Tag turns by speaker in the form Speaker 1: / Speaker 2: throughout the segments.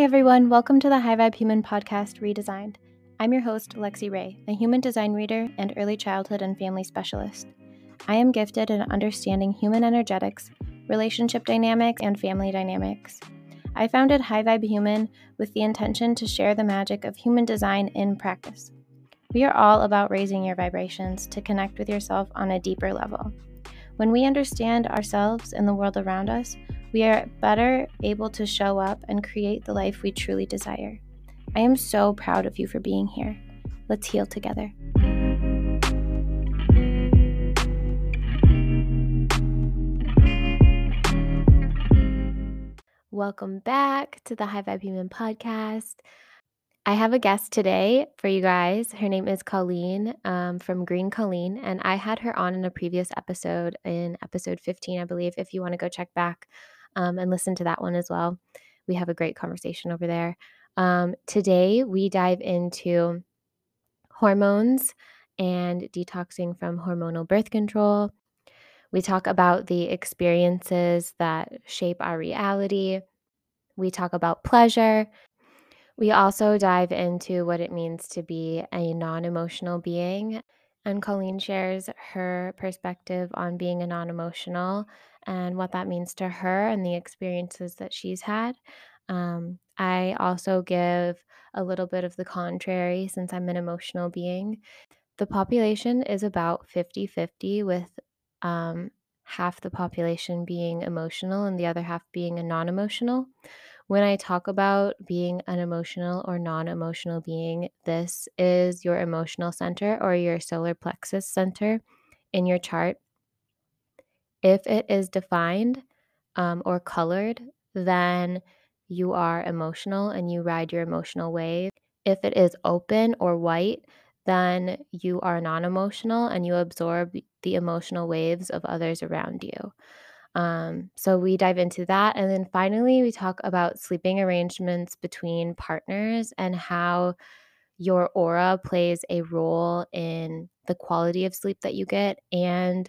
Speaker 1: Hey everyone, welcome to the High Vibe Human podcast redesigned. I'm your host, Lexi Ray, a human design reader and early childhood and family specialist. I am gifted in understanding human energetics, relationship dynamics, and family dynamics. I founded High Vibe Human with the intention to share the magic of human design in practice. We are all about raising your vibrations to connect with yourself on a deeper level. When we understand ourselves and the world around us, we are better able to show up and create the life we truly desire. I am so proud of you for being here. Let's heal together. Welcome back to the High Vibe Human podcast. I have a guest today for you guys. Her name is Colleen um, from Green Colleen, and I had her on in a previous episode, in episode 15, I believe, if you want to go check back um, and listen to that one as well. We have a great conversation over there. Um, today, we dive into hormones and detoxing from hormonal birth control. We talk about the experiences that shape our reality. We talk about pleasure. We also dive into what it means to be a non emotional being. And Colleen shares her perspective on being a non emotional and what that means to her and the experiences that she's had. Um, I also give a little bit of the contrary since I'm an emotional being. The population is about 50 50, with um, half the population being emotional and the other half being a non emotional. When I talk about being an emotional or non emotional being, this is your emotional center or your solar plexus center in your chart. If it is defined um, or colored, then you are emotional and you ride your emotional wave. If it is open or white, then you are non emotional and you absorb the emotional waves of others around you. Um, so we dive into that. And then finally, we talk about sleeping arrangements between partners and how your aura plays a role in the quality of sleep that you get and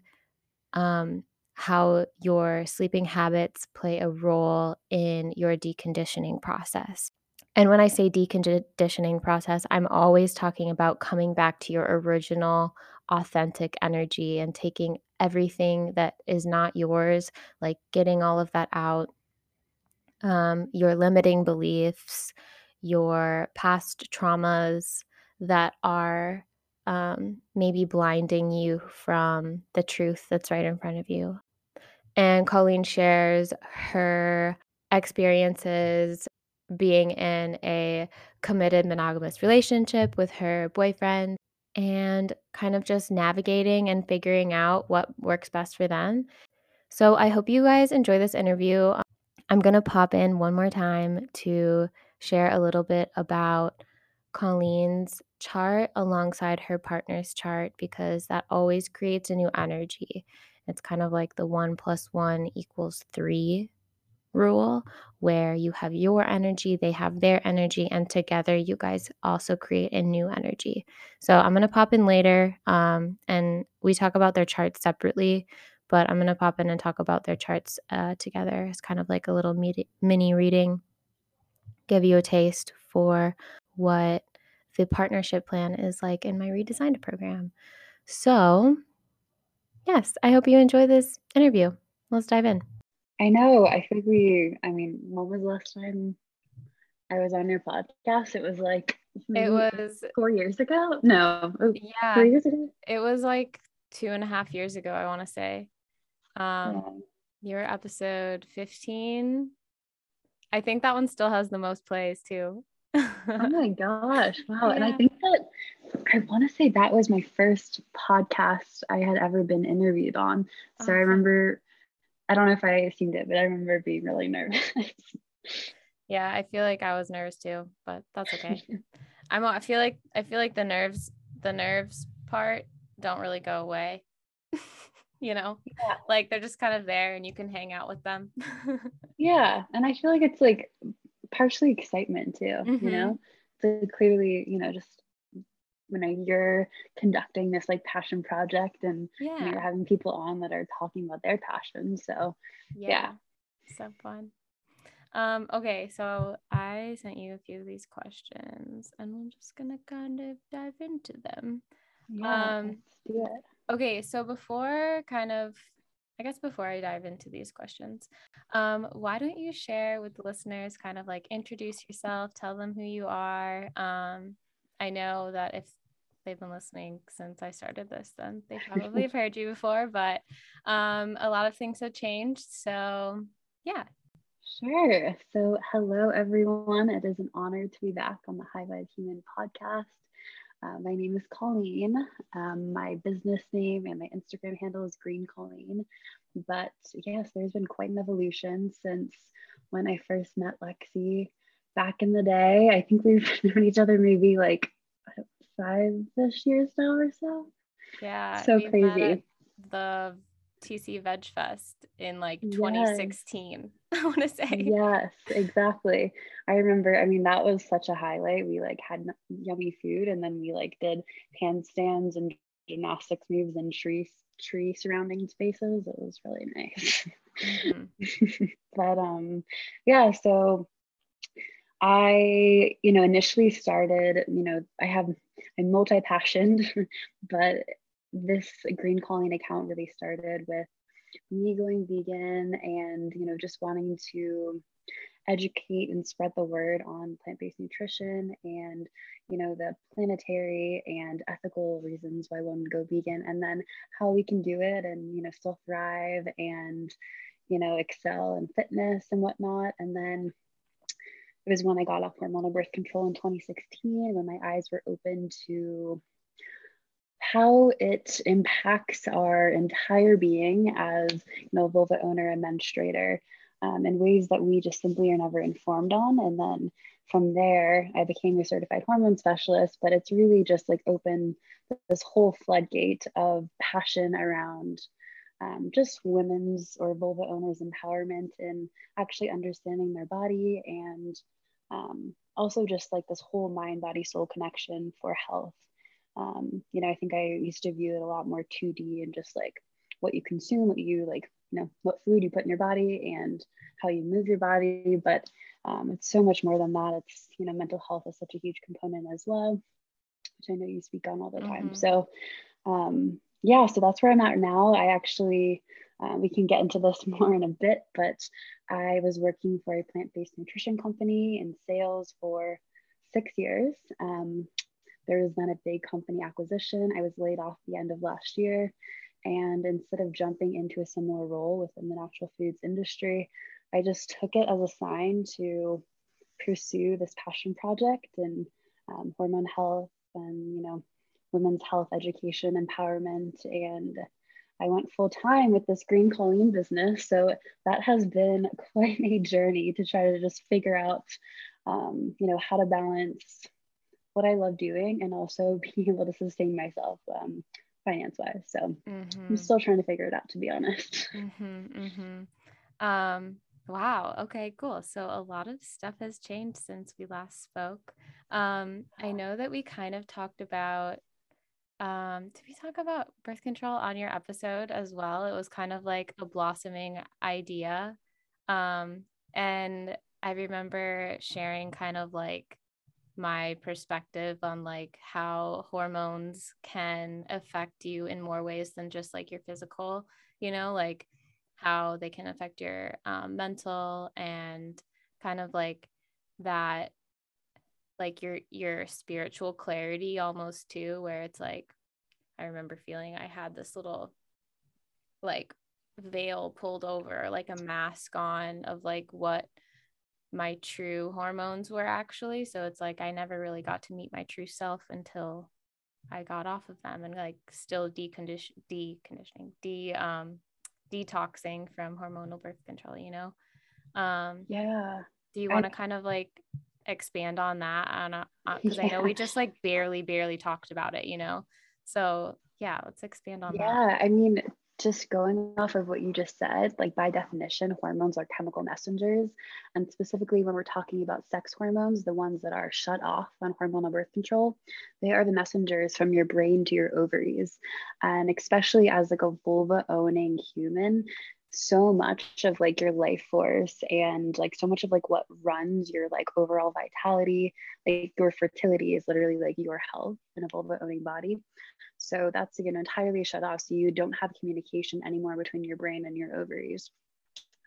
Speaker 1: um, how your sleeping habits play a role in your deconditioning process. And when I say deconditioning process, I'm always talking about coming back to your original authentic energy and taking everything that is not yours, like getting all of that out, um, your limiting beliefs, your past traumas that are um, maybe blinding you from the truth that's right in front of you. And Colleen shares her experiences being in a committed monogamous relationship with her boyfriend and kind of just navigating and figuring out what works best for them. So I hope you guys enjoy this interview. Um, I'm going to pop in one more time to share a little bit about Colleen's chart alongside her partner's chart because that always creates a new energy. It's kind of like the one plus one equals three rule where you have your energy, they have their energy, and together you guys also create a new energy. So I'm going to pop in later um, and we talk about their charts separately, but I'm going to pop in and talk about their charts uh, together. It's kind of like a little mini reading, give you a taste for what the partnership plan is like in my redesigned program. So, yes, I hope you enjoy this interview. Let's dive in.
Speaker 2: I know. I think we, I mean, when was the last time I was on your podcast? It was like
Speaker 1: it was
Speaker 2: four years ago. No,
Speaker 1: yeah, three years ago. It was like two and a half years ago. I want to say. Um, yeah. your episode fifteen. I think that one still has the most plays too.
Speaker 2: oh my gosh! Wow, yeah. and I think that I want to say that was my first podcast I had ever been interviewed on. So I remember I don't know if I assumed it, but I remember being really nervous.
Speaker 1: yeah, I feel like I was nervous too, but that's okay. I'm I feel like I feel like the nerves the nerves part don't really go away. you know? Yeah. Like they're just kind of there and you can hang out with them.
Speaker 2: yeah, and I feel like it's like partially excitement too, mm-hmm. you know? So clearly, you know, just you know you're conducting this like passion project and yeah. you know, you're having people on that are talking about their passion so yeah, yeah.
Speaker 1: so fun Um, okay, so I sent you a few of these questions and we're just gonna kind of dive into them.
Speaker 2: Yeah, um, let's do it.
Speaker 1: Okay, so before kind of I guess before I dive into these questions, um, why don't you share with the listeners kind of like introduce yourself, tell them who you are. Um, I know that if they've been listening since I started this, then they probably have heard you before, but um, a lot of things have changed. So, yeah.
Speaker 2: Sure. So, hello, everyone. It is an honor to be back on the High Vibe Human podcast. Uh, my name is Colleen. Um, my business name and my Instagram handle is Green Colleen. But yes, there's been quite an evolution since when I first met Lexi back in the day. I think we've known each other maybe like five ish years now or so.
Speaker 1: Yeah.
Speaker 2: So crazy.
Speaker 1: The TC Veg Fest in like 2016, yes. I want to say.
Speaker 2: Yes, exactly. I remember, I mean, that was such a highlight. We like had yummy food and then we like did handstands and gymnastics moves in tree tree surrounding spaces. It was really nice. Mm-hmm. but um yeah, so I, you know, initially started, you know, I have I'm multi-passioned, but this Green Colleen account really started with me going vegan and you know just wanting to educate and spread the word on plant-based nutrition and you know the planetary and ethical reasons why one would go vegan and then how we can do it and you know still thrive and you know excel in fitness and whatnot. And then it was when i got off hormonal birth control in 2016 when my eyes were open to how it impacts our entire being as you know vulva owner and menstruator um, in ways that we just simply are never informed on. And then from there i became a certified hormone specialist but it's really just like opened this whole floodgate of passion around um, just women's or vulva owners empowerment and actually understanding their body and um, also just like this whole mind body soul connection for health um, you know, I think I used to view it a lot more 2D and just like what you consume, what you like, you know, what food you put in your body and how you move your body. But um, it's so much more than that. It's, you know, mental health is such a huge component as well, which I know you speak on all the time. Mm-hmm. So, um, yeah, so that's where I'm at now. I actually, uh, we can get into this more in a bit, but I was working for a plant based nutrition company in sales for six years. Um, there was then a big company acquisition. I was laid off the end of last year. And instead of jumping into a similar role within the natural foods industry, I just took it as a sign to pursue this passion project and um, hormone health and, you know, women's health education, empowerment. And I went full time with this Green Colleen business. So that has been quite a journey to try to just figure out, um, you know, how to balance what I love doing and also being able to sustain myself um, finance wise. So mm-hmm. I'm still trying to figure it out, to be honest.
Speaker 1: Mm-hmm, mm-hmm. Um, wow. Okay, cool. So a lot of stuff has changed since we last spoke. Um, I know that we kind of talked about. Um, did we talk about birth control on your episode as well? It was kind of like a blossoming idea. Um, and I remember sharing kind of like my perspective on like how hormones can affect you in more ways than just like your physical you know like how they can affect your um, mental and kind of like that like your your spiritual clarity almost too where it's like i remember feeling i had this little like veil pulled over like a mask on of like what my true hormones were actually. So it's like I never really got to meet my true self until I got off of them and like still decondition deconditioning, de um detoxing from hormonal birth control, you know? Um
Speaker 2: yeah.
Speaker 1: Do you want to kind of like expand on that? And because uh, yeah. I know we just like barely, barely talked about it, you know? So yeah, let's expand on
Speaker 2: yeah,
Speaker 1: that.
Speaker 2: Yeah, I mean, just going off of what you just said, like by definition, hormones are chemical messengers. And specifically, when we're talking about sex hormones, the ones that are shut off on hormonal birth control, they are the messengers from your brain to your ovaries. And especially as like a vulva owning human, so much of like your life force and like so much of like what runs your like overall vitality like your fertility is literally like your health in a vulva owning body. So that's again entirely shut off. So you don't have communication anymore between your brain and your ovaries.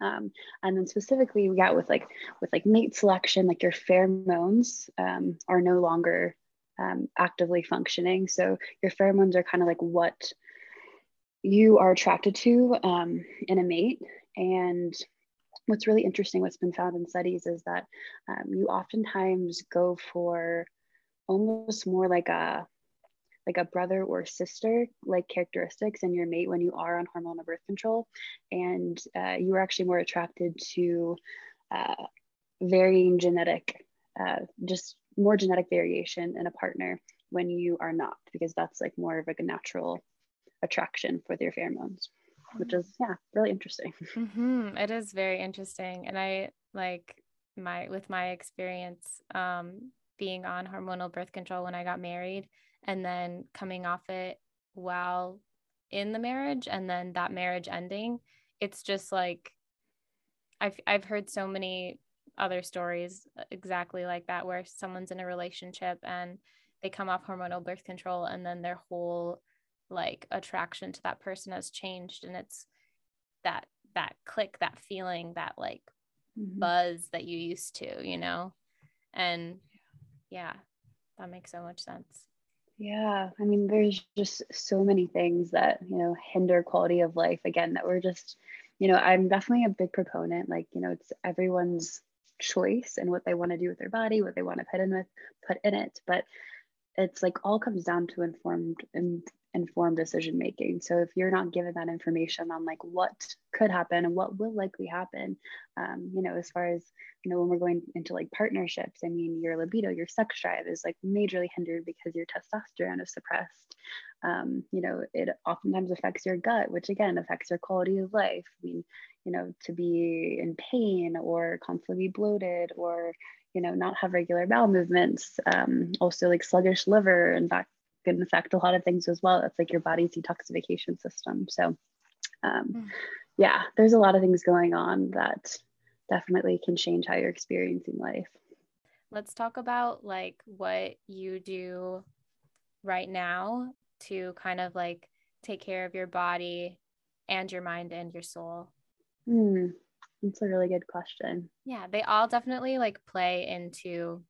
Speaker 2: Um, and then specifically we got with like with like mate selection like your pheromones um, are no longer um, actively functioning. So your pheromones are kind of like what you are attracted to um, in a mate. And what's really interesting, what's been found in studies, is that um, you oftentimes go for almost more like a like a brother or sister like characteristics in your mate when you are on hormonal birth control and uh, you are actually more attracted to uh, varying genetic uh, just more genetic variation in a partner when you are not because that's like more of like a natural attraction for their pheromones which is yeah really interesting.
Speaker 1: Mm-hmm. it is very interesting. And i like my with my experience um being on hormonal birth control when i got married and then coming off it while in the marriage and then that marriage ending it's just like i've i've heard so many other stories exactly like that where someone's in a relationship and they come off hormonal birth control and then their whole like attraction to that person has changed and it's that that click that feeling that like mm-hmm. buzz that you used to you know and yeah that makes so much sense
Speaker 2: yeah i mean there's just so many things that you know hinder quality of life again that we're just you know i'm definitely a big proponent like you know it's everyone's choice and what they want to do with their body what they want to put in with put in it but it's like all comes down to informed informed decision making. So if you're not given that information on like what could happen and what will likely happen, um, you know, as far as you know, when we're going into like partnerships, I mean, your libido, your sex drive is like majorly hindered because your testosterone is suppressed. Um, you know, it oftentimes affects your gut, which again affects your quality of life. I mean, you know, to be in pain or constantly bloated or you know not have regular bowel movements um, also like sluggish liver in fact can affect a lot of things as well. It's like your body's detoxification system. So, um, mm. yeah, there's a lot of things going on that definitely can change how you're experiencing life.
Speaker 1: Let's talk about like what you do right now to kind of like take care of your body and your mind and your soul.
Speaker 2: Hmm. That's a really good question.
Speaker 1: Yeah, they all definitely like play into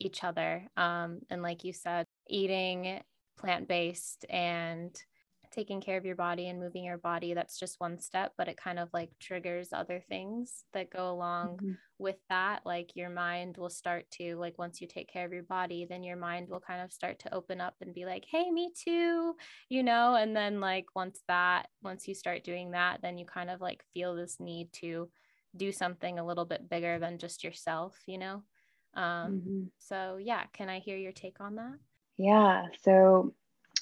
Speaker 1: each other. Um, and like you said, eating plant based and taking care of your body and moving your body that's just one step but it kind of like triggers other things that go along mm-hmm. with that like your mind will start to like once you take care of your body then your mind will kind of start to open up and be like hey me too you know and then like once that once you start doing that then you kind of like feel this need to do something a little bit bigger than just yourself you know um mm-hmm. so yeah can i hear your take on that
Speaker 2: yeah, so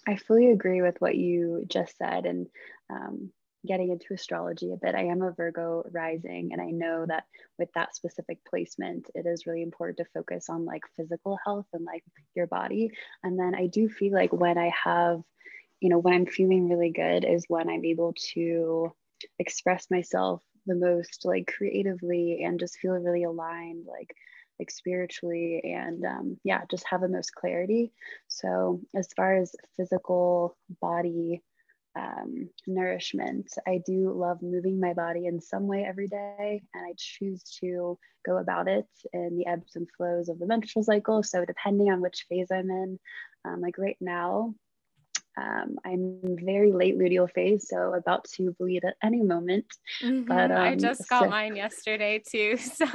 Speaker 2: I fully agree with what you just said. And um, getting into astrology a bit, I am a Virgo rising, and I know that with that specific placement, it is really important to focus on like physical health and like your body. And then I do feel like when I have, you know, when I'm feeling really good is when I'm able to express myself the most like creatively and just feel really aligned like like spiritually and um, yeah just have the most clarity so as far as physical body um, nourishment i do love moving my body in some way every day and i choose to go about it in the ebbs and flows of the menstrual cycle so depending on which phase i'm in um, like right now um, I'm very late luteal phase, so about to bleed at any moment.
Speaker 1: Mm-hmm. But um, I just got so, mine yesterday too. So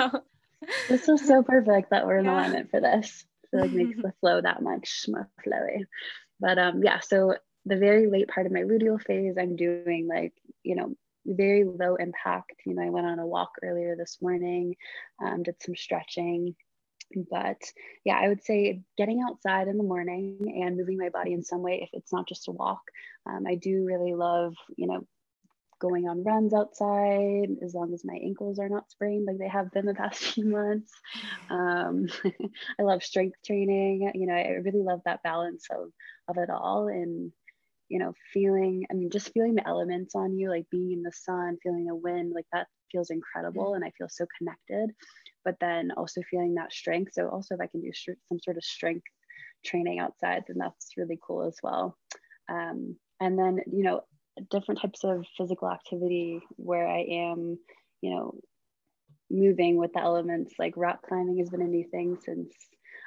Speaker 2: this is so perfect that we're in yeah. alignment for this. So it makes the flow that much more flowy. But um, yeah, so the very late part of my luteal phase, I'm doing like, you know, very low impact. You know, I went on a walk earlier this morning, um, did some stretching. But yeah, I would say getting outside in the morning and moving my body in some way, if it's not just a walk. Um, I do really love, you know, going on runs outside as long as my ankles are not sprained like they have been the past few months. Um, I love strength training. You know, I really love that balance of, of it all. And you know, feeling, I mean, just feeling the elements on you, like being in the sun, feeling the wind, like that feels incredible. And I feel so connected. But then also feeling that strength. So, also, if I can do sh- some sort of strength training outside, then that's really cool as well. Um, and then, you know, different types of physical activity where I am, you know, moving with the elements, like rock climbing has been a new thing since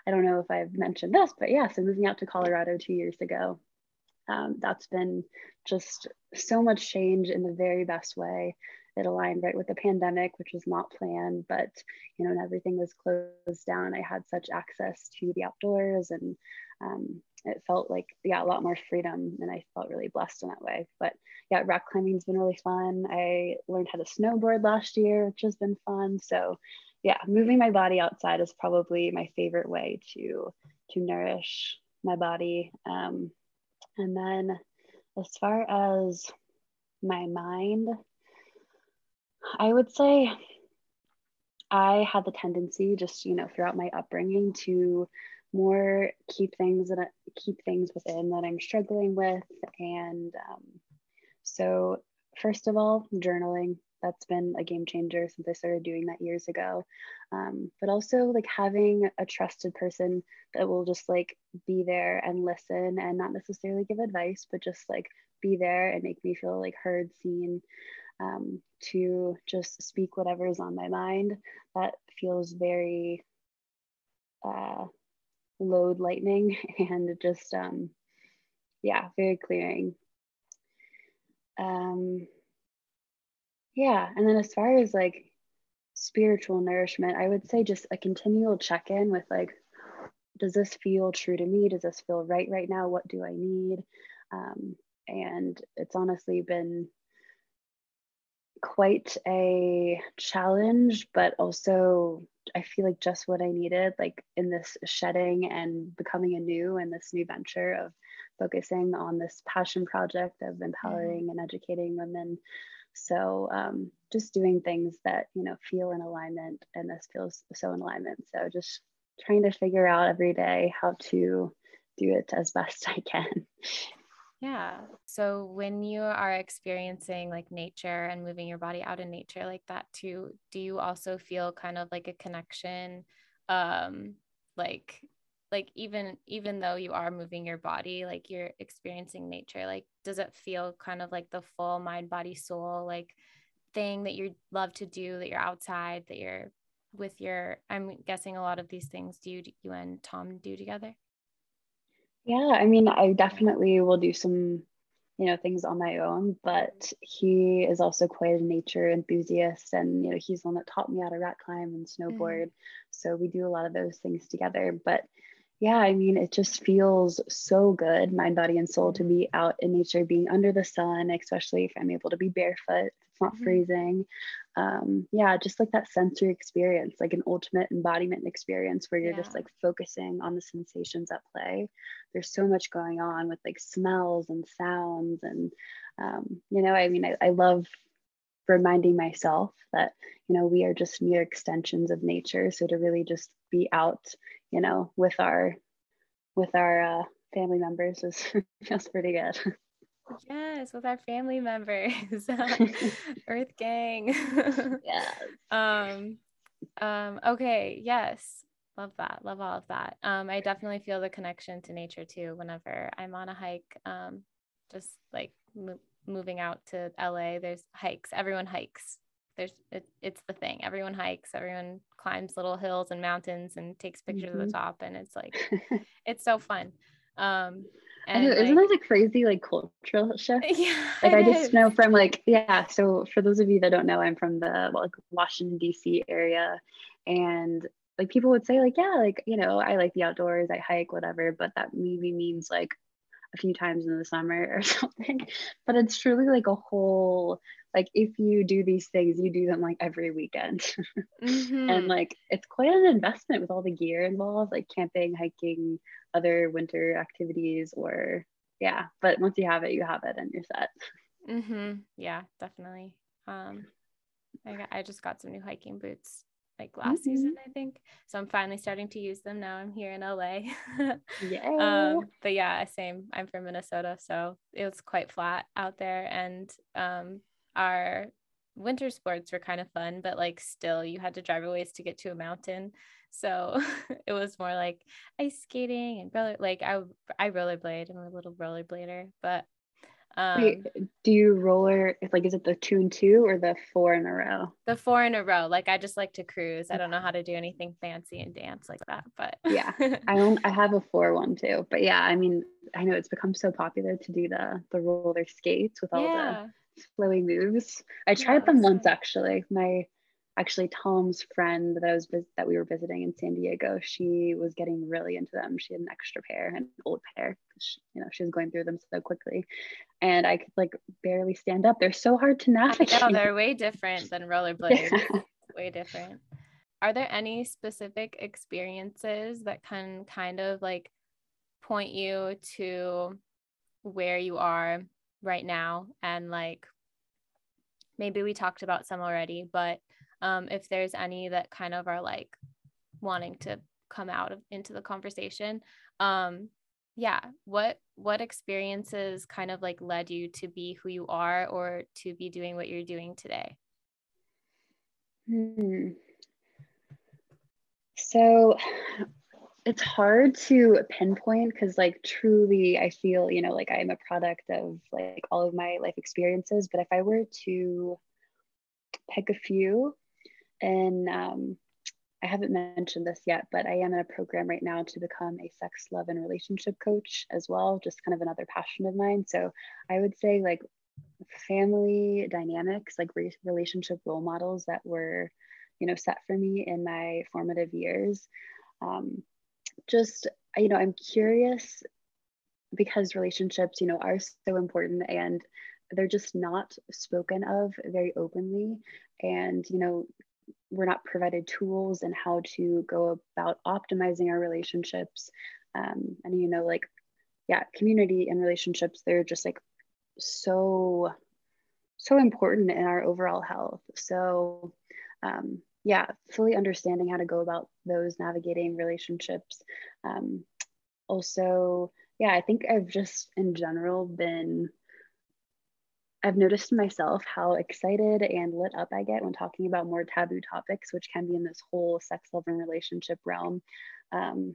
Speaker 2: I don't know if I've mentioned this, but yeah, so moving out to Colorado two years ago, um, that's been just so much change in the very best way. It aligned right with the pandemic, which was not planned, but you know, when everything was closed down, I had such access to the outdoors and um, it felt like yeah a lot more freedom and i felt really blessed in that way. But yeah rock climbing's been really fun. I learned how to snowboard last year which has been fun. So yeah moving my body outside is probably my favorite way to to nourish my body. Um, and then as far as my mind i would say i had the tendency just you know throughout my upbringing to more keep things that I, keep things within that I'm struggling with. And um, so, first of all, journaling. That's been a game changer since I started doing that years ago. Um, but also, like having a trusted person that will just like be there and listen and not necessarily give advice, but just like be there and make me feel like heard, seen. Um, to just speak whatever is on my mind. That feels very uh, load lightning and just um yeah very clearing. Um yeah and then as far as like spiritual nourishment i would say just a continual check-in with like does this feel true to me? Does this feel right right now? What do i need? Um, and it's honestly been quite a challenge but also I feel like just what I needed, like in this shedding and becoming anew in this new venture of focusing on this passion project of empowering and educating women. So um, just doing things that you know feel in alignment, and this feels so in alignment. So just trying to figure out every day how to do it as best I can.
Speaker 1: Yeah. So when you are experiencing like nature and moving your body out in nature like that too, do you also feel kind of like a connection um like like even even though you are moving your body like you're experiencing nature like does it feel kind of like the full mind body soul like thing that you love to do that you're outside that you're with your i'm guessing a lot of these things do you you and tom do together
Speaker 2: yeah, I mean, I definitely will do some, you know, things on my own, but he is also quite a nature enthusiast. And, you know, he's the one that taught me how to rock climb and snowboard. Mm. So we do a lot of those things together. But yeah, I mean, it just feels so good, mind, body, and soul, to be out in nature, being under the sun, especially if I'm able to be barefoot, not mm-hmm. freezing um, yeah, just like that sensory experience, like an ultimate embodiment experience where you're yeah. just like focusing on the sensations at play. There's so much going on with like smells and sounds. And, um, you know, I mean, I, I love reminding myself that, you know, we are just mere extensions of nature. So to really just be out, you know, with our, with our uh, family members is feels pretty good.
Speaker 1: Yes, with our family members, Earth Gang.
Speaker 2: yes.
Speaker 1: Um, um, okay, yes. Love that. Love all of that. Um, I definitely feel the connection to nature too whenever I'm on a hike. Um, just like mo- moving out to LA, there's hikes. Everyone hikes. There's it, it's the thing. Everyone hikes. Everyone climbs little hills and mountains and takes pictures mm-hmm. of the top, and it's like it's so fun. Um,
Speaker 2: and know, isn't like, that a crazy like cultural shift?
Speaker 1: Yeah.
Speaker 2: Like I just is. know from like yeah. So for those of you that don't know, I'm from the like Washington D.C. area, and like people would say like yeah, like you know I like the outdoors, I hike, whatever, but that maybe means like a few times in the summer or something. But it's truly like a whole like if you do these things, you do them like every weekend, mm-hmm. and like it's quite an investment with all the gear involved, like camping, hiking other winter activities or yeah but once you have it you have it and you're set
Speaker 1: mm-hmm. yeah definitely um I, got, I just got some new hiking boots like last mm-hmm. season, I think. So I'm finally starting to use them now. I'm here in LA.
Speaker 2: yeah.
Speaker 1: Um, but yeah, same. I'm from Minnesota, so it was quite flat out there, and um, our winter sports were kind of fun, but like still, you had to drive a ways to get to a mountain. So it was more like ice skating and roller. Like I, I rollerblade. I'm a little rollerblader, but
Speaker 2: um, Wait, do you roller it's like is it the two and two or the four in a row?
Speaker 1: The four in a row. Like I just like to cruise. I don't know how to do anything fancy and dance like that, but
Speaker 2: yeah, I don't. I have a four one too, but yeah, I mean, I know it's become so popular to do the the roller skates with all yeah. the flowy moves. I tried them once actually. My actually Tom's friend that I was that we were visiting in San Diego, she was getting really into them. She had an extra pair, an old pair, she, you know, she was going through them so quickly, and I could like barely stand up. They're so hard to navigate.
Speaker 1: Know, they're way different than rollerblades. Yeah. way different. Are there any specific experiences that can kind of like point you to where you are right now and like maybe we talked about some already but um, if there's any that kind of are like wanting to come out of into the conversation um yeah what what experiences kind of like led you to be who you are or to be doing what you're doing today
Speaker 2: hmm. so it's hard to pinpoint because like truly i feel you know like i'm a product of like all of my life experiences but if i were to pick a few and um, I haven't mentioned this yet, but I am in a program right now to become a sex, love, and relationship coach as well, just kind of another passion of mine. So I would say, like, family dynamics, like re- relationship role models that were, you know, set for me in my formative years. Um, just, you know, I'm curious because relationships, you know, are so important and they're just not spoken of very openly. And, you know, we're not provided tools and how to go about optimizing our relationships um, and you know like yeah community and relationships they're just like so so important in our overall health so um, yeah fully understanding how to go about those navigating relationships um, also yeah i think i've just in general been I've noticed myself how excited and lit up I get when talking about more taboo topics, which can be in this whole sex, love, and relationship realm. Um,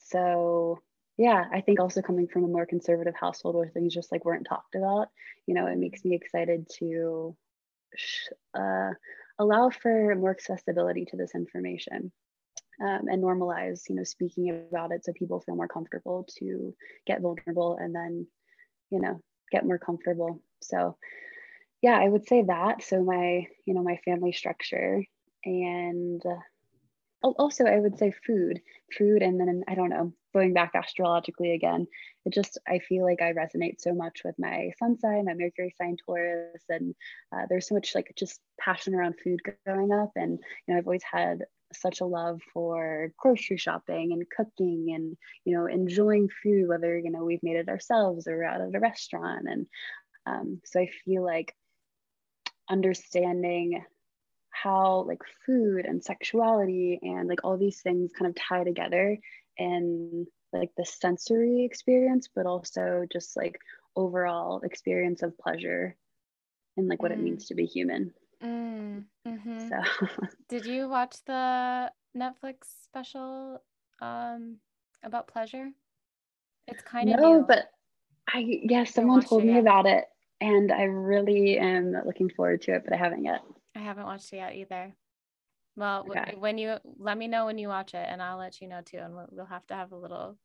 Speaker 2: so, yeah, I think also coming from a more conservative household where things just like weren't talked about, you know, it makes me excited to sh- uh, allow for more accessibility to this information. Um, and normalize, you know, speaking about it so people feel more comfortable to get vulnerable and then, you know, get more comfortable. So yeah, I would say that. So my, you know, my family structure and uh, also I would say food, food. And then I don't know, going back astrologically again, it just, I feel like I resonate so much with my sun sign, my Mercury sign Taurus. And uh, there's so much like just passion around food growing up. And, you know, I've always had such a love for grocery shopping and cooking and you know enjoying food whether you know we've made it ourselves or out at a restaurant and um, so i feel like understanding how like food and sexuality and like all these things kind of tie together in like the sensory experience but also just like overall experience of pleasure and like what mm. it means to be human
Speaker 1: Mm, mm-hmm. So, did you watch the Netflix special um, about pleasure? It's kind of
Speaker 2: no, new. but I yeah, someone told me yet. about it, and I really am looking forward to it, but I haven't yet.
Speaker 1: I haven't watched it yet either. Well, okay. when you let me know when you watch it, and I'll let you know too, and we'll, we'll have to have a little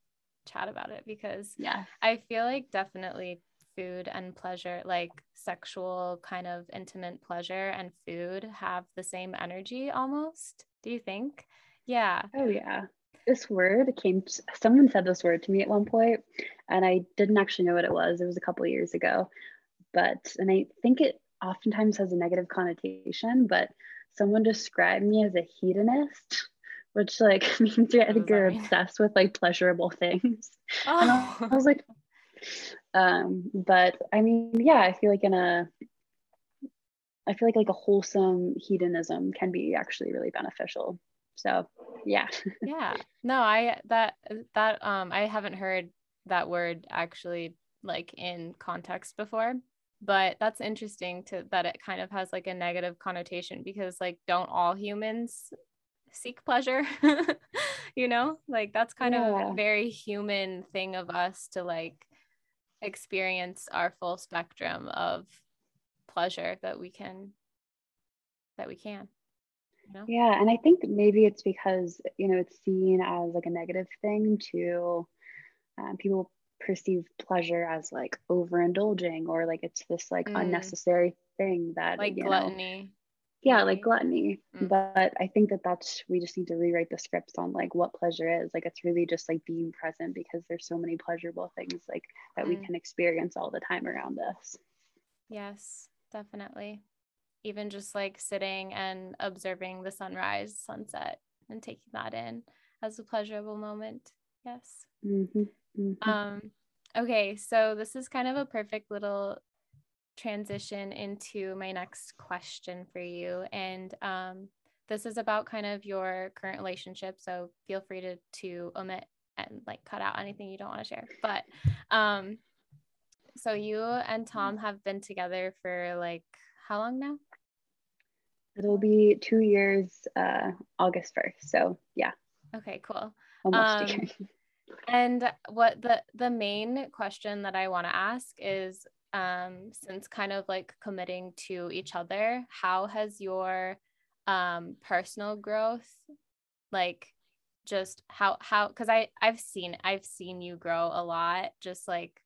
Speaker 1: chat about it because
Speaker 2: yeah,
Speaker 1: I feel like definitely food and pleasure, like sexual kind of intimate pleasure and food, have the same energy almost? Do you think? Yeah.
Speaker 2: Oh, yeah. This word came, someone said this word to me at one point, and I didn't actually know what it was. It was a couple of years ago. But, and I think it oftentimes has a negative connotation, but someone described me as a hedonist which like means you're, I think you're obsessed with like pleasurable things. Oh. And I, I was like, um, but I mean, yeah, I feel like in a I feel like like a wholesome hedonism can be actually really beneficial. So yeah.
Speaker 1: yeah. No, I that that um I haven't heard that word actually like in context before but that's interesting to that it kind of has like a negative connotation because like don't all humans seek pleasure you know like that's kind yeah. of a very human thing of us to like experience our full spectrum of pleasure that we can that we can
Speaker 2: you know? yeah and i think maybe it's because you know it's seen as like a negative thing to um, people perceive pleasure as like overindulging or like it's this like mm. unnecessary thing that
Speaker 1: like gluttony
Speaker 2: know, yeah like gluttony mm. but i think that that's we just need to rewrite the scripts on like what pleasure is like it's really just like being present because there's so many pleasurable things like that mm. we can experience all the time around us
Speaker 1: yes definitely even just like sitting and observing the sunrise sunset and taking that in as a pleasurable moment yes mm-hmm. Mm-hmm. Um, okay, so this is kind of a perfect little transition into my next question for you. And um, this is about kind of your current relationship. So feel free to, to omit and like cut out anything you don't want to share. But um, so you and Tom have been together for like how long now?
Speaker 2: It'll be two years, uh, August 1st. So yeah.
Speaker 1: Okay, cool. Almost um, and what the the main question that I want to ask is um since kind of like committing to each other, how has your um personal growth like just how how cuz I I've seen I've seen you grow a lot just like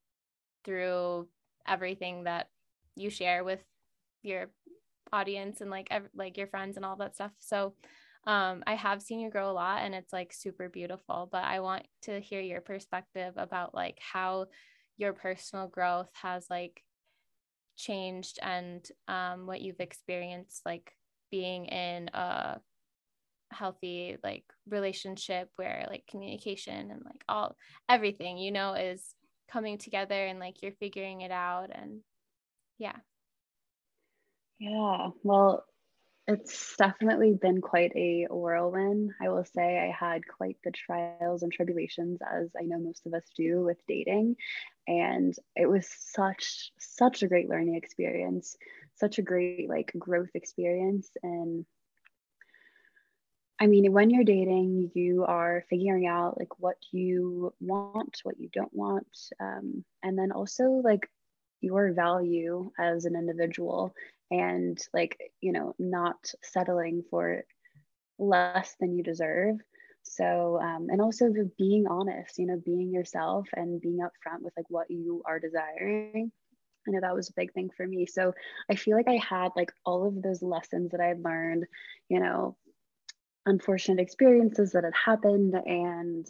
Speaker 1: through everything that you share with your audience and like ev- like your friends and all that stuff. So um, I have seen you grow a lot and it's like super beautiful, but I want to hear your perspective about like how your personal growth has like changed and um, what you've experienced like being in a healthy like relationship where like communication and like all everything you know is coming together and like you're figuring it out and yeah.
Speaker 2: Yeah well it's definitely been quite a whirlwind. I will say I had quite the trials and tribulations, as I know most of us do with dating. And it was such, such a great learning experience, such a great like growth experience. And I mean, when you're dating, you are figuring out like what you want, what you don't want, um, and then also like your value as an individual and like you know not settling for less than you deserve so um, and also the being honest you know being yourself and being upfront with like what you are desiring I know that was a big thing for me. So I feel like I had like all of those lessons that I had learned, you know, unfortunate experiences that had happened and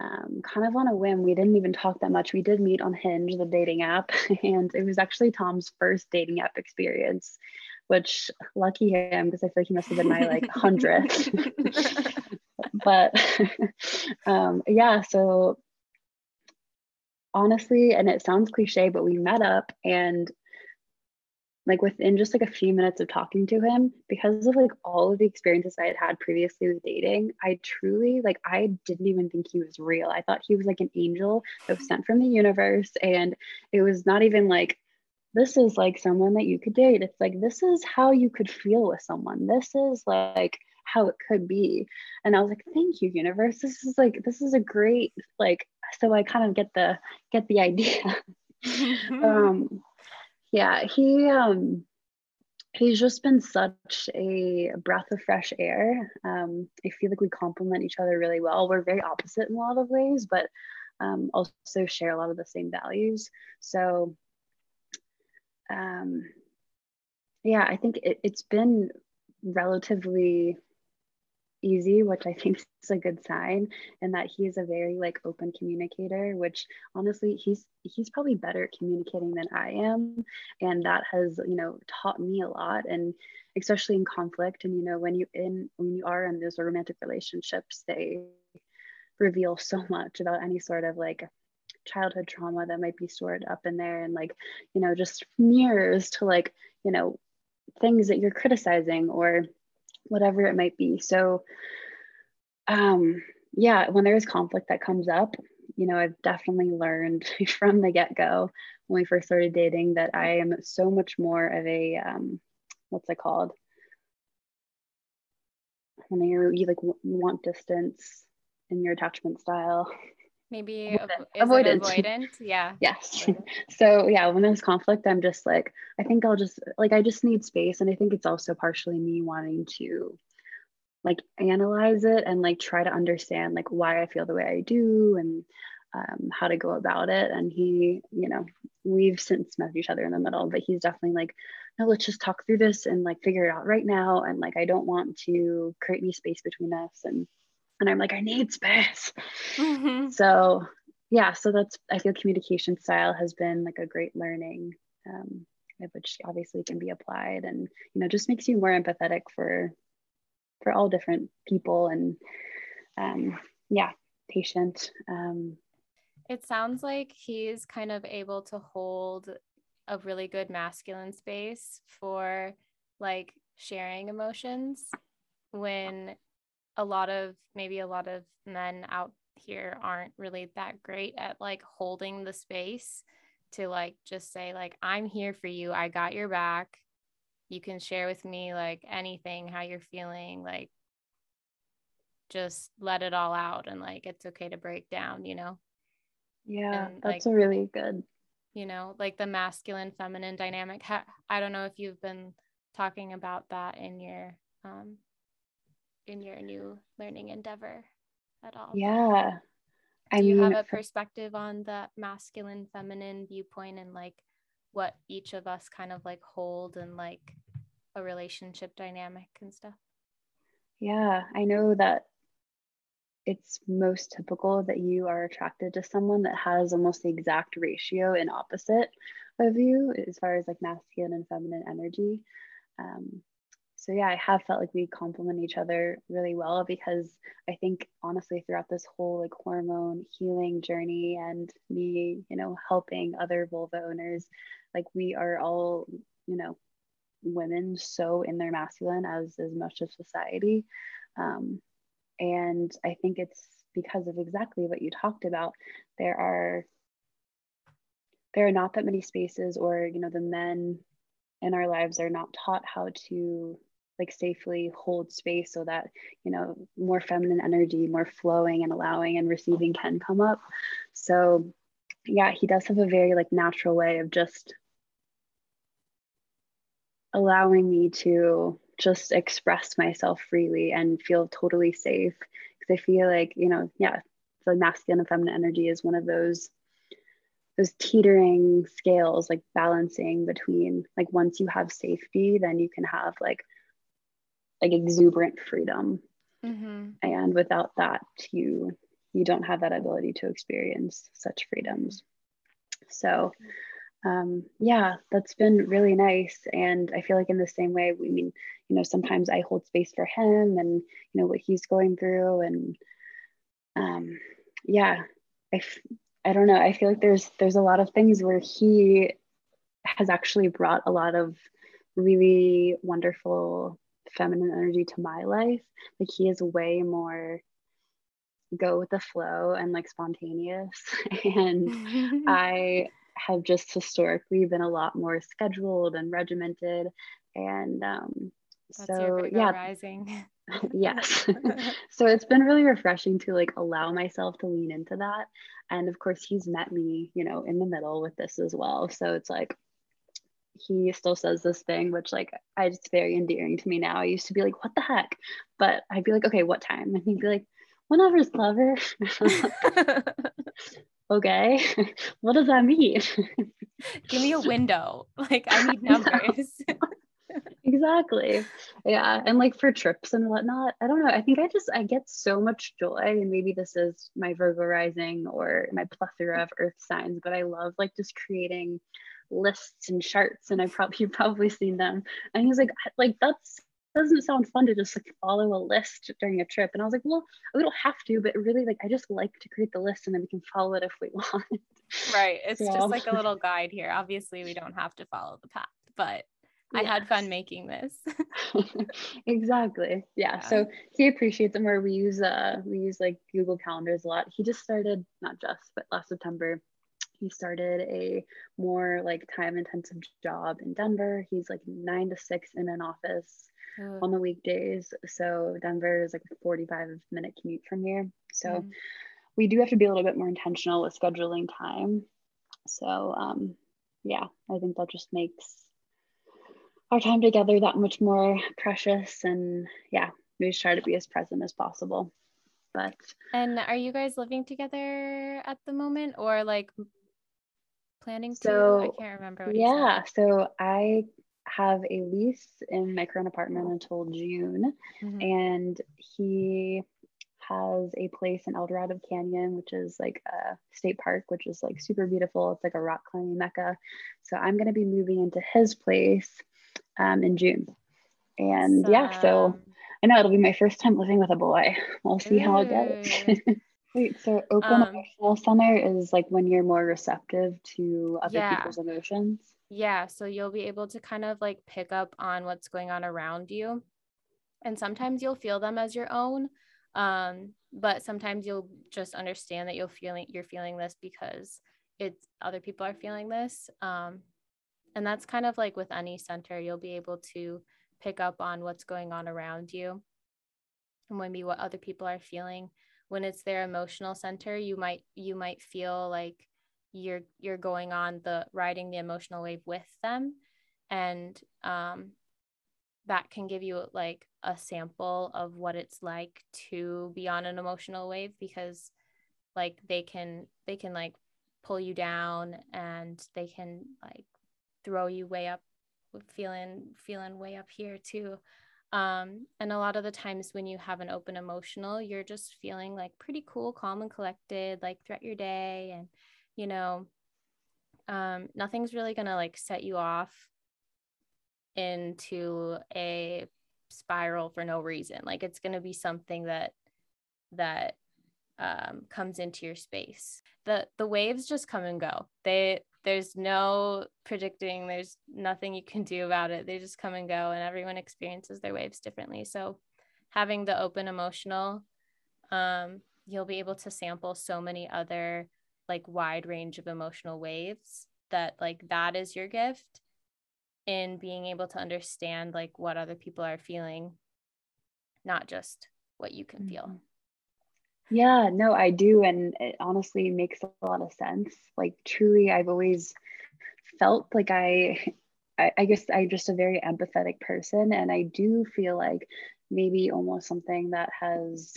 Speaker 2: um, kind of on a whim. We didn't even talk that much. We did meet on Hinge, the dating app, and it was actually Tom's first dating app experience, which lucky him because I feel like he must have been my like hundredth. but um, yeah, so honestly, and it sounds cliche, but we met up and like within just like a few minutes of talking to him because of like all of the experiences i had had previously with dating i truly like i didn't even think he was real. I thought he was like an angel that was sent from the universe and it was not even like this is like someone that you could date. It's like this is how you could feel with someone. This is like how it could be. And i was like thank you universe. This is like this is a great like so i kind of get the get the idea. Um yeah, he um he's just been such a breath of fresh air. Um, I feel like we complement each other really well. We're very opposite in a lot of ways, but um, also share a lot of the same values. So, um, yeah, I think it, it's been relatively easy, which I think is a good sign, and that he is a very like open communicator, which honestly he's he's probably better at communicating than I am. And that has, you know, taught me a lot and especially in conflict. And you know, when you in when you are in those romantic relationships, they reveal so much about any sort of like childhood trauma that might be stored up in there and like, you know, just mirrors to like, you know, things that you're criticizing or whatever it might be. So, um, yeah, when there is conflict that comes up, you know, I've definitely learned from the get go when we first started dating that I am so much more of a, um, what's it called? When you, you like want distance in your attachment style.
Speaker 1: Maybe avoidant. avoidant. Yeah.
Speaker 2: yes. So yeah, when there's conflict, I'm just like, I think I'll just like I just need space. And I think it's also partially me wanting to like analyze it and like try to understand like why I feel the way I do and um, how to go about it. And he, you know, we've since met each other in the middle, but he's definitely like, no, let's just talk through this and like figure it out right now. And like, I don't want to create any space between us. And and I'm like, I need space. Mm-hmm. So yeah, so that's I feel communication style has been like a great learning, um, which obviously can be applied, and you know just makes you more empathetic for for all different people, and um, yeah, patient. Um,
Speaker 1: it sounds like he's kind of able to hold a really good masculine space for like sharing emotions when a lot of maybe a lot of men out here aren't really that great at like holding the space to like just say like I'm here for you. I got your back. You can share with me like anything how you're feeling like just let it all out and like it's okay to break down, you know.
Speaker 2: Yeah, and, that's like, a really good.
Speaker 1: You know, like the masculine feminine dynamic. I don't know if you've been talking about that in your um in your new learning endeavor at all?
Speaker 2: Yeah.
Speaker 1: I Do you mean, have a perspective on the masculine feminine viewpoint and like what each of us kind of like hold and like a relationship dynamic and stuff?
Speaker 2: Yeah, I know that it's most typical that you are attracted to someone that has almost the exact ratio and opposite of you as far as like masculine and feminine energy. Um, so yeah, I have felt like we complement each other really well because I think honestly throughout this whole like hormone healing journey and me, you know, helping other vulva owners, like we are all, you know, women so in their masculine as as much of society. Um, and I think it's because of exactly what you talked about. There are there are not that many spaces or you know the men in our lives are not taught how to like safely hold space so that you know more feminine energy more flowing and allowing and receiving can come up. So yeah he does have a very like natural way of just allowing me to just express myself freely and feel totally safe. Because i feel like you know yeah the masculine and feminine energy is one of those those teetering scales like balancing between like once you have safety then you can have like like exuberant freedom. Mm-hmm. and without that you you don't have that ability to experience such freedoms. So um, yeah that's been really nice. And i feel like in the same way we mean you know sometimes i hold space for him and you know what he's going through. And um, yeah I f- I don't know. I feel like there's there's a lot of things where he has actually brought a lot of really wonderful feminine energy to my life. Like he is way more go with the flow and like spontaneous. and I have just historically been a lot more scheduled and regimented. And um, so, yeah.
Speaker 1: Rising.
Speaker 2: yes. so it's been really refreshing to like allow myself to lean into that. And of course, he's met me, you know, in the middle with this as well. So it's like, he still says this thing, which like I it's very endearing to me now. I used to be like, what the heck? But I'd be like, okay, what time? And he'd be like, whenever's clever. okay. what does that mean?
Speaker 1: Give me a window. Like I need numbers.
Speaker 2: exactly. Yeah. And like for trips and whatnot, I don't know. I think I just I get so much joy. And maybe this is my Virgo rising or my plethora of earth signs, but I love like just creating lists and charts and I probably you've probably seen them. And he's like, like that's doesn't sound fun to just like follow a list during a trip. And I was like, well, we don't have to, but really like I just like to create the list and then we can follow it if we want.
Speaker 1: Right. It's so. just like a little guide here. Obviously we don't have to follow the path, but I had fun making this.
Speaker 2: exactly. Yeah. yeah. So he appreciates it more. We use uh we use like Google Calendars a lot. He just started not just but last September he started a more like time intensive job in Denver. He's like nine to six in an office oh. on the weekdays. So Denver is like a 45 minute commute from here. So mm. we do have to be a little bit more intentional with scheduling time. So um, yeah, I think that just makes our time together that much more precious. And yeah, we just try to be as present as possible. But
Speaker 1: and are you guys living together at the moment or like planning?
Speaker 2: So,
Speaker 1: I can't remember.
Speaker 2: yeah. So I have a lease in my current apartment until June. Mm-hmm. And he has a place in Eldorado Canyon, which is like a state park, which is like super beautiful. It's like a rock climbing mecca. So I'm going to be moving into his place um, in June. And awesome. yeah, so I know it'll be my first time living with a boy. We'll see Ooh. how it goes. Wait, so open um, emotional center is like when you're more receptive to other yeah. people's emotions?
Speaker 1: Yeah, so you'll be able to kind of like pick up on what's going on around you. And sometimes you'll feel them as your own. Um, but sometimes you'll just understand that you're feeling you're feeling this because it's other people are feeling this. Um, and that's kind of like with any center, you'll be able to pick up on what's going on around you and maybe what other people are feeling when it's their emotional center you might you might feel like you're you're going on the riding the emotional wave with them. And um that can give you like a sample of what it's like to be on an emotional wave because like they can they can like pull you down and they can like throw you way up feeling feeling way up here too um, and a lot of the times when you have an open emotional, you're just feeling like pretty cool, calm, and collected, like throughout your day. And, you know, um, nothing's really going to like set you off into a spiral for no reason. Like it's going to be something that, that um, comes into your space. The the waves just come and go. They there's no predicting there's nothing you can do about it. They just come and go and everyone experiences their waves differently. So having the open emotional um, you'll be able to sample so many other like wide range of emotional waves that like that is your gift in being able to understand like what other people are feeling not just what you can mm-hmm. feel
Speaker 2: yeah, no, I do. And it honestly makes a lot of sense. Like, truly, I've always felt like I, I, I guess I'm just a very empathetic person. And I do feel like maybe almost something that has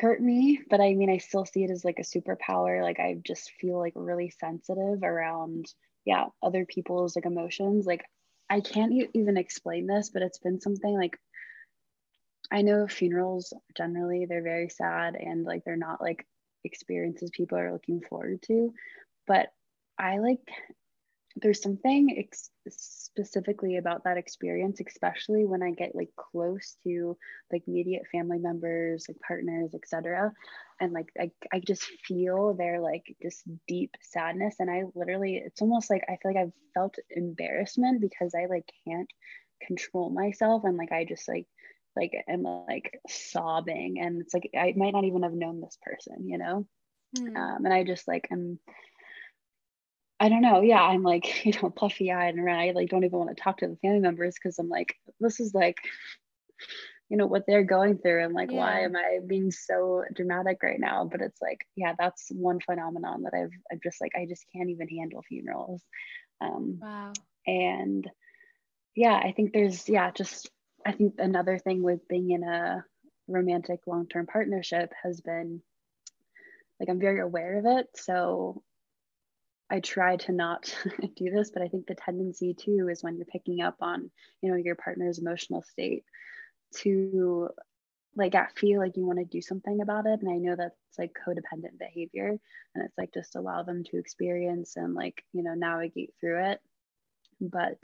Speaker 2: hurt me but i mean i still see it as like a superpower like i just feel like really sensitive around yeah other people's like emotions like i can't even explain this but it's been something like I know funerals generally they're very sad and like they're not like experiences people are looking forward to, but I like there's something ex- specifically about that experience especially when i get like close to like immediate family members like partners etc and like I, I just feel their like this deep sadness and i literally it's almost like i feel like i've felt embarrassment because i like can't control myself and like i just like like am like sobbing and it's like i might not even have known this person you know? Mm. um, and i just like I'm i don't know. Yeah i'm like you know puffy eyed and i like don't even want to talk to the family members because i'm like this is like you know what they're going through and like yeah. why am i being so dramatic right now? But it's like yeah that's one phenomenon that i've I'm just like i just can't even handle funerals. Um wow. and yeah i think there's yeah just I think another thing with being in a romantic long term partnership has been like I'm very aware of it. So I try to not do this, but I think the tendency too is when you're picking up on, you know, your partner's emotional state to like I feel like you want to do something about it. And I know that's like codependent behavior. And it's like just allow them to experience and like, you know, navigate through it. But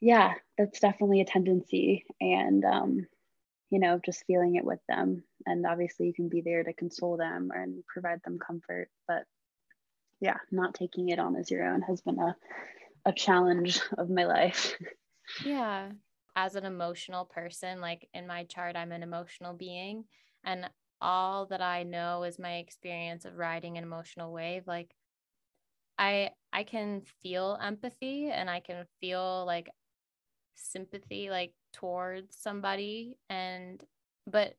Speaker 2: yeah, that's definitely a tendency. And, um, you know, just feeling it with them. And obviously, you can be there to console them and provide them comfort. But yeah, not taking it on as your own has been a, a challenge of my life.
Speaker 1: Yeah. As an emotional person, like in my chart, I'm an emotional being. And all that I know is my experience of riding an emotional wave. Like I I can feel empathy and I can feel like sympathy like towards somebody and but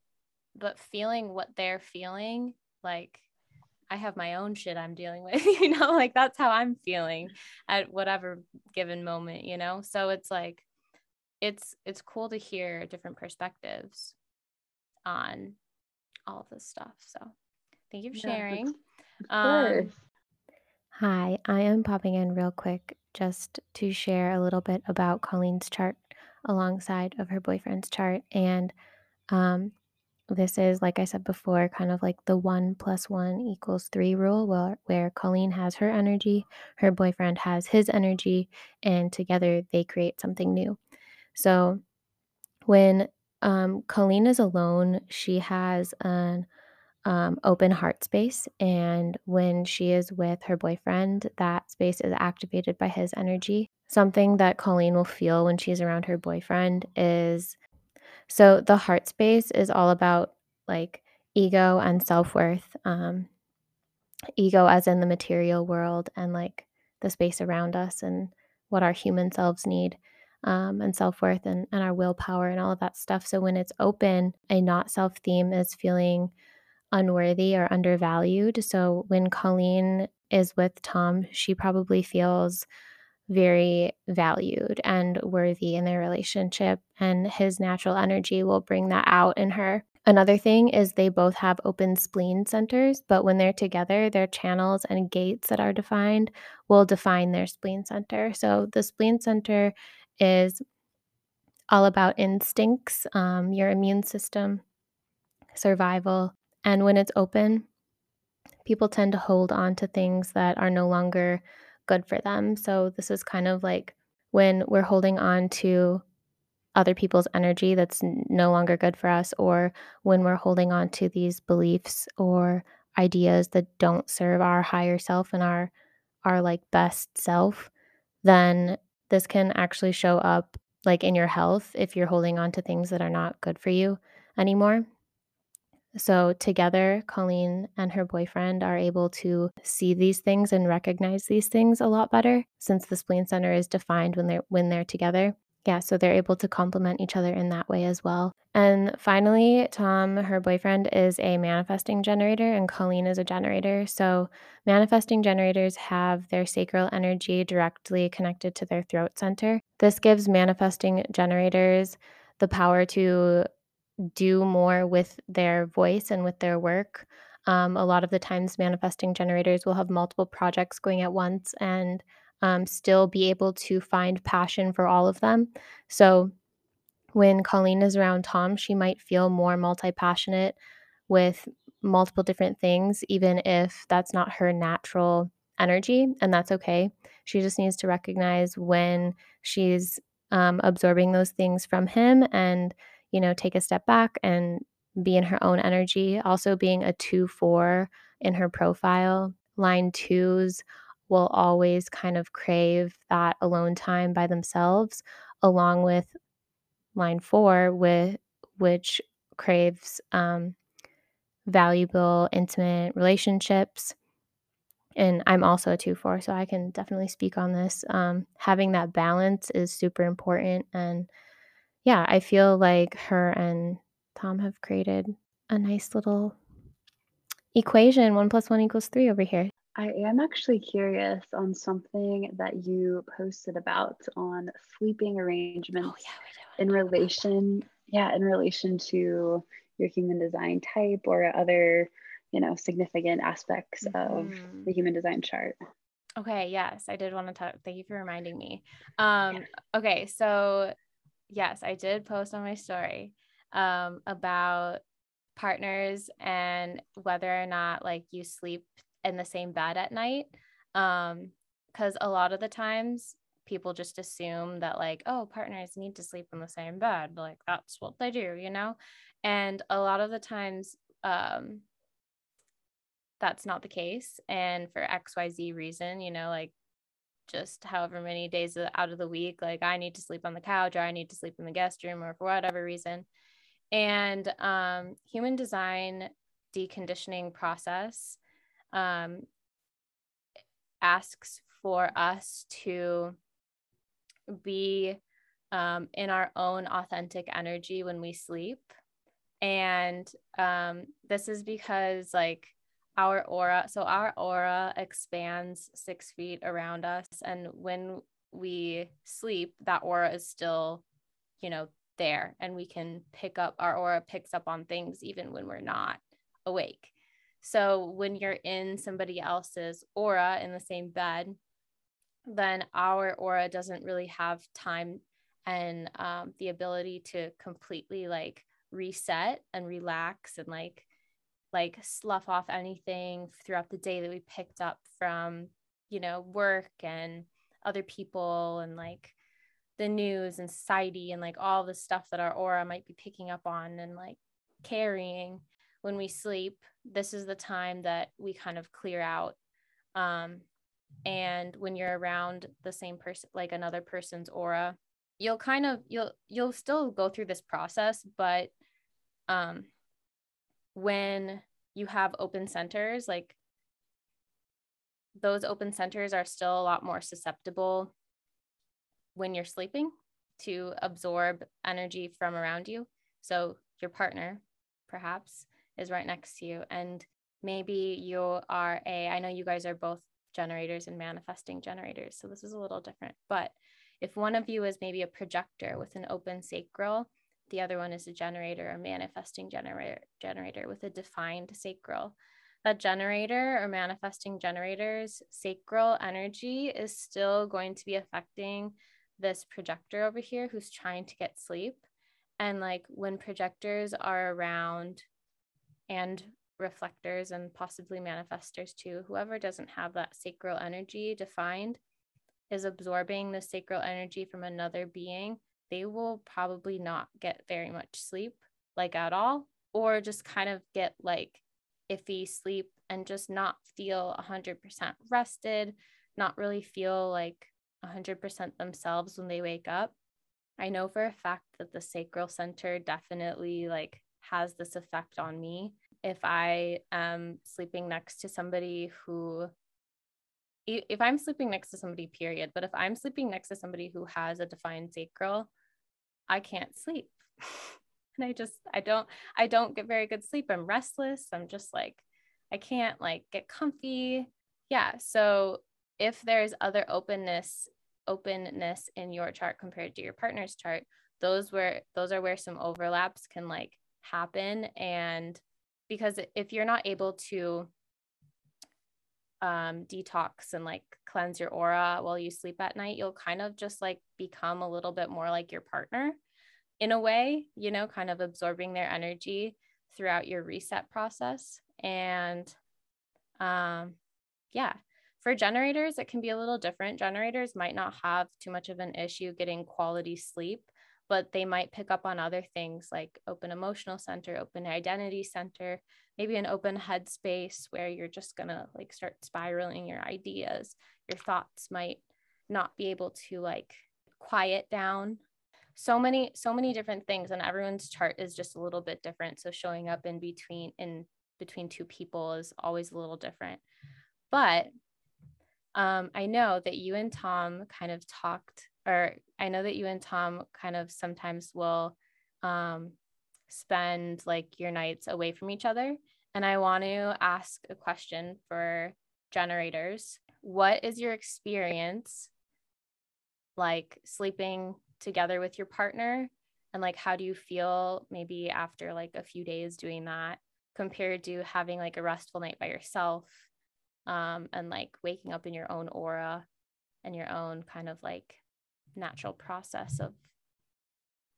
Speaker 1: but feeling what they're feeling like I have my own shit I'm dealing with, you know, like that's how I'm feeling at whatever given moment, you know? So it's like it's it's cool to hear different perspectives on all of this stuff. So thank you for sharing.
Speaker 2: Yeah, um,
Speaker 1: hi, I am popping in real quick just to share a little bit about Colleen's chart alongside of her boyfriend's chart. And um, this is, like I said before, kind of like the one plus one equals three rule, where, where Colleen has her energy, her boyfriend has his energy, and together they create something new. So when um, Colleen is alone, she has an um, open heart space. And when she is with her boyfriend, that space is activated by his energy. Something that Colleen will feel when she's around her boyfriend is so the heart space is all about like ego and self worth. Um, ego, as in the material world, and like the space around us and what our human selves need. Um, and self worth and, and our willpower and all of that stuff. So, when it's open, a not self theme is feeling unworthy or undervalued. So, when Colleen is with Tom, she probably feels very valued and worthy in their relationship, and his natural energy will bring that out in her. Another thing is they both have open spleen centers, but when they're together, their channels and gates that are defined will define their spleen center. So the spleen center is all about instincts, um, your immune system, survival. And when it's open, people tend to hold on to things that are no longer good for them. So this is kind of like when we're holding on to other people's energy that's no longer good for us, or when we're holding on to these beliefs or ideas that don't serve our higher self and our our like best self, then this can actually show up like in your health if you're holding on to things that are not good for you anymore. So, together, Colleen and her boyfriend are able to see these things and recognize these things a lot better since the spleen center is defined when they're when they're together. Yeah, so they're able to complement each other in that way as well. And finally, Tom, her boyfriend, is a manifesting generator and Colleen is a generator. So, manifesting generators have their sacral energy directly connected to their throat center. This gives manifesting generators the power to do more with their voice and with their work. Um, a lot of the times, manifesting generators will have multiple projects going at once and um, still be able to find passion for all of them. So, when Colleen is around Tom, she might feel more multi passionate with multiple different things, even if that's not her natural energy, and that's okay. She just needs to recognize when she's um, absorbing those things from him and you know, take a step back and be in her own energy. Also, being a 2 4 in her profile, line twos will always kind of crave that alone time by themselves, along with line four, with which craves um, valuable, intimate relationships. And I'm also a 2 4, so I can definitely speak on this. Um, having that balance is super important. And yeah, I feel like her and Tom have created a nice little equation. One plus one equals three over here.
Speaker 2: I am actually curious on something that you posted about on sleeping oh, arrangements oh, yeah, in relation, yeah, in relation to your human design type or other, you know, significant aspects mm-hmm. of the human design chart.
Speaker 1: Okay, yes, I did want to talk. Thank you for reminding me. Um, yeah. okay, so yes, I did post on my story um, about partners and whether or not like you sleep in the same bed at night. Um, because a lot of the times people just assume that like, oh, partners need to sleep in the same bed. Like that's what they do, you know? And a lot of the times, um, that's not the case. And for XYZ reason, you know, like just however many days out of the week like i need to sleep on the couch or i need to sleep in the guest room or for whatever reason. And um, human design deconditioning process um, asks for us to be um, in our own authentic energy when we sleep. And um, this is because like our aura so our aura expands six feet around us and when we sleep that aura is still you know there and we can pick up our aura picks up on things even when we're not awake. So when you're in somebody else's aura in the same bed then our aura doesn't really have time and um, the ability to completely like reset and relax and like like slough off anything throughout the day that we picked up from you know work and other people and like the news and society and like all the stuff that our aura might be picking up on and like carrying when we sleep this is the time that we kind of clear out um and when you're around the same person like another person's aura you'll kind of you'll you'll still go through this process but um when you have open centers like those open centers are still a lot more susceptible when you're sleeping to absorb energy from around you. So your partner perhaps is right next to you and maybe you are a i know you guys are both generators and manifesting generators so this is a little different but if one of you is maybe a projector with an open sacral the other one is a generator, a manifesting generator, generator with a defined sacral. That generator or manifesting generators, sacral energy is still going to be affecting this projector over here who's trying to get sleep. And like when projectors are around and reflectors and possibly manifestors too, whoever doesn't have that sacral energy defined is absorbing the sacral energy from another being they will probably not get very much sleep, like at all, or just kind of get like iffy sleep and just not feel 100% rested, not really feel like 100% themselves when they wake up. I know for a fact that the sacral center definitely like has this effect on me. If I am sleeping next to somebody who if I'm sleeping next to somebody, period, but if I'm sleeping next to somebody who has a defined sacral, I can't sleep. and I just I don't I don't get very good sleep. I'm restless. I'm just like I can't like get comfy. Yeah, so if there's other openness openness in your chart compared to your partner's chart, those where those are where some overlaps can like happen and because if you're not able to um, detox and like cleanse your aura while you sleep at night, you'll kind of just like become a little bit more like your partner in a way, you know, kind of absorbing their energy throughout your reset process. And um, yeah, for generators, it can be a little different. Generators might not have too much of an issue getting quality sleep, but they might pick up on other things like open emotional center, open identity center, maybe an open headspace where you're just gonna like start spiraling your ideas. Your thoughts might not be able to like quiet down. So many, so many different things, and everyone's chart is just a little bit different. So showing up in between in between two people is always a little different. But um, I know that you and Tom kind of talked, or I know that you and Tom kind of sometimes will um, spend like your nights away from each other. And I want to ask a question for generators. What is your experience like sleeping together with your partner? And like, how do you feel maybe after like a few days doing that compared to having like a restful night by yourself um, and like waking up in your own aura and your own kind of like natural process of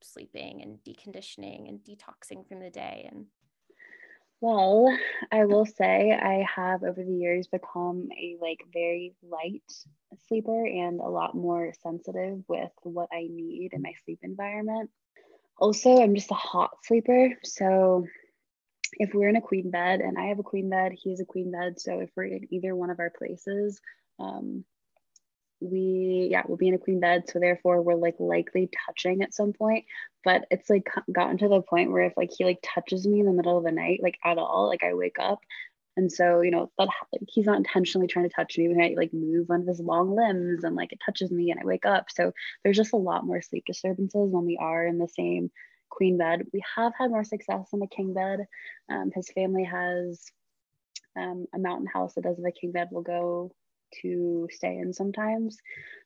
Speaker 1: sleeping and deconditioning and detoxing from the day. And
Speaker 2: well i will say i have over the years become a like very light sleeper and a lot more sensitive with what i need in my sleep environment. Also i'm just a hot sleeper. So if we're in a queen bed and i have a queen bed he has a queen bed so if we're in either one of our places um, we yeah we'll be in a queen bed so therefore we're like likely touching at some point. But it's like gotten to the point where if like he like touches me in the middle of the night like at all like i wake up. And so you know that like he's not intentionally trying to touch me when i like move one of his long limbs and like it touches me and i wake up. So there's just a lot more sleep disturbances when we are in the same queen bed. We have had more success in the king bed. Um, his family has um, a mountain house that does the king bed. Will go to stay in sometimes.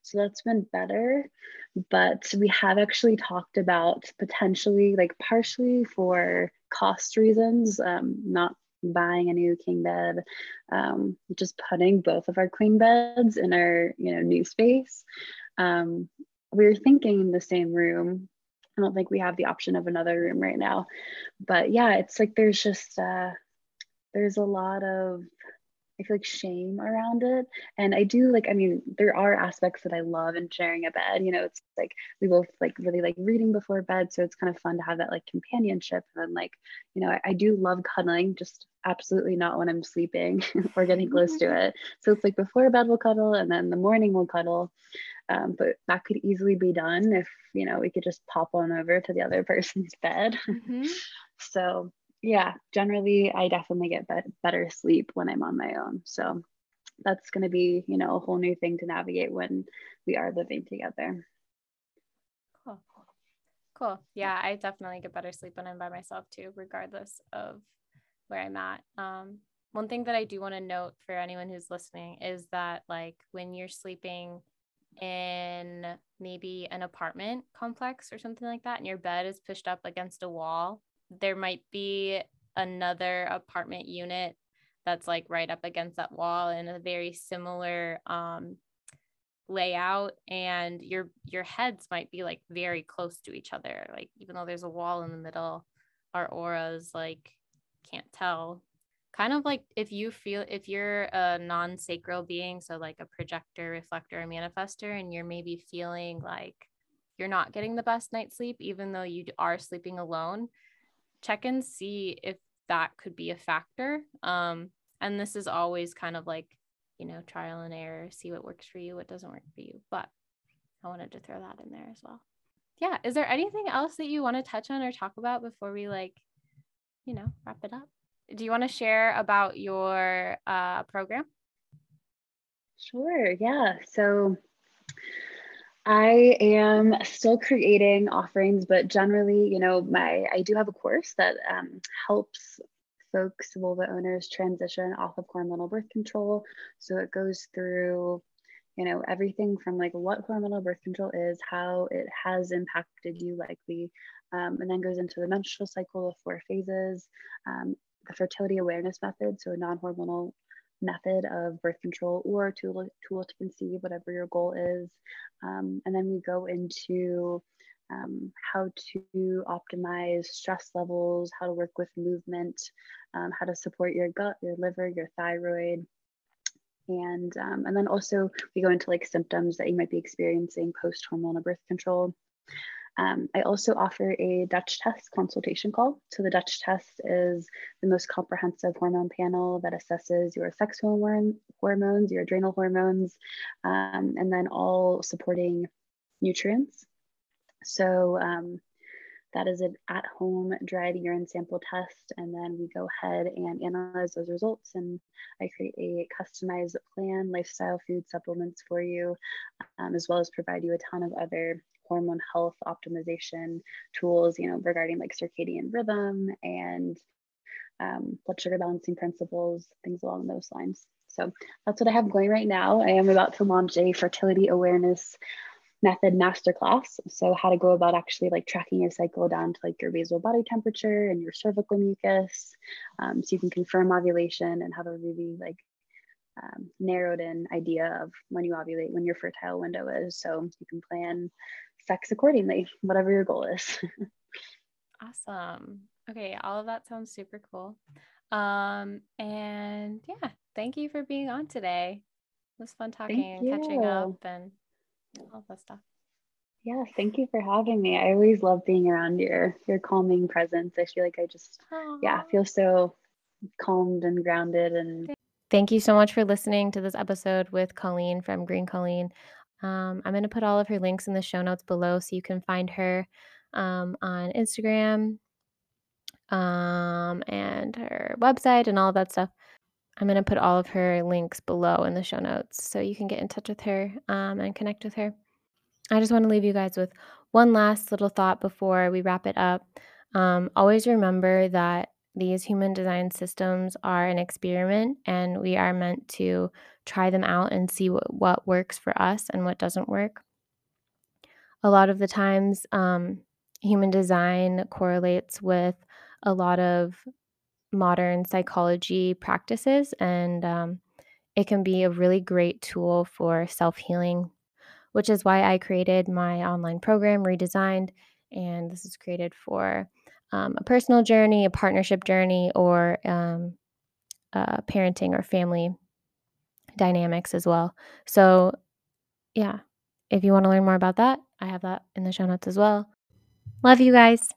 Speaker 2: So that's been better. But we have actually talked about potentially, like, partially for cost reasons, um, not buying a new king bed, um, just putting both of our queen beds in our, you know, new space. Um, we were thinking in the same room. I don't think we have the option of another room right now. But yeah, it's like there's just, uh, there's a lot of I feel like shame around it. And I do like, I mean, there are aspects that I love in sharing a bed. You know, it's like we both like really like reading before bed. So it's kind of fun to have that like companionship. And then like, you know, I, I do love cuddling, just absolutely not when I'm sleeping or getting close to it. So it's like before bed we'll cuddle and then the morning we'll cuddle. Um, but that could easily be done if, you know, we could just pop on over to the other person's bed. Mm-hmm. so yeah, generally, I definitely get be- better sleep when I'm on my own. So that's going to be, you know, a whole new thing to navigate when we are living together.
Speaker 1: Cool. Cool. Yeah, I definitely get better sleep when I'm by myself too, regardless of where I'm at. Um, one thing that I do want to note for anyone who's listening is that, like, when you're sleeping in maybe an apartment complex or something like that, and your bed is pushed up against a wall, there might be another apartment unit that's like right up against that wall in a very similar um, layout and your your heads might be like very close to each other. Like even though there's a wall in the middle our auras like can't tell. Kind of like if you feel if you're a non-sacral being so like a projector reflector and manifester and you're maybe feeling like you're not getting the best night's sleep even though you are sleeping alone check and see if that could be a factor. Um, and this is always kind of like, you know, trial and error, see what works for you, what doesn't work for you. But I wanted to throw that in there as well. Yeah. Is there anything else that you want to touch on or talk about before we like, you know, wrap it up? Do you want to share about your uh, program?
Speaker 2: Sure. Yeah. So I am still creating offerings, but generally, you know, my I do have a course that um, helps folks, vulva owners, transition off of hormonal birth control. So it goes through, you know, everything from like what hormonal birth control is, how it has impacted you likely, um, and then goes into the menstrual cycle of four phases, um, the fertility awareness method, so a non-hormonal method of birth control or tool, tool to conceive, whatever your goal is. Um, and then we go into um, how to optimize stress levels, how to work with movement, um, how to support your gut, your liver, your thyroid. And, um, and then also we go into like symptoms that you might be experiencing post hormonal birth control. Um, I also offer a Dutch test consultation call. So, the Dutch test is the most comprehensive hormone panel that assesses your sex hormone, hormones, your adrenal hormones, um, and then all supporting nutrients. So, um, that is an at home dried urine sample test. And then we go ahead and analyze those results. And I create a customized plan, lifestyle food supplements for you, um, as well as provide you a ton of other hormone health optimization tools, you know, regarding like circadian rhythm and um, blood sugar balancing principles, things along those lines. So that's what I have going right now. I am about to launch a fertility awareness method masterclass. So how to go about actually like tracking your cycle down to like your basal body temperature and your cervical mucus, um, so you can confirm ovulation and have a really like um, narrowed in idea of when you ovulate, when your fertile window is. So you can plan sex accordingly, whatever your goal is.
Speaker 1: awesome. Okay, all of that sounds super cool. Um, and yeah, thank you for being on today. It was fun talking thank and you. catching up and all that stuff.
Speaker 2: Yeah, thank you for having me. I always love being around your your calming presence. I feel like I just Aww. yeah, feel so calmed and grounded and
Speaker 1: Thank you so much for listening to this episode with Colleen from Green Colleen. Um, I'm going to put all of her links in the show notes below so you can find her um, on Instagram um, and her website and all that stuff. I'm going to put all of her links below in the show notes so you can get in touch with her um, and connect with her. I just want to leave you guys with one last little thought before we wrap it up. Um, always remember that these human design systems are an experiment and we are meant to try them out and see what, what works for us and what doesn't work. A lot of the times, um, human design correlates with a lot of modern psychology practices, and um, it can be a really great tool for self healing, which is why I created my online program, Redesigned. And this is created for um, a personal journey, a partnership journey, or um, uh, parenting or family dynamics as well. So, yeah, if you want to learn more about that, I have that in the show notes as well. Love you guys.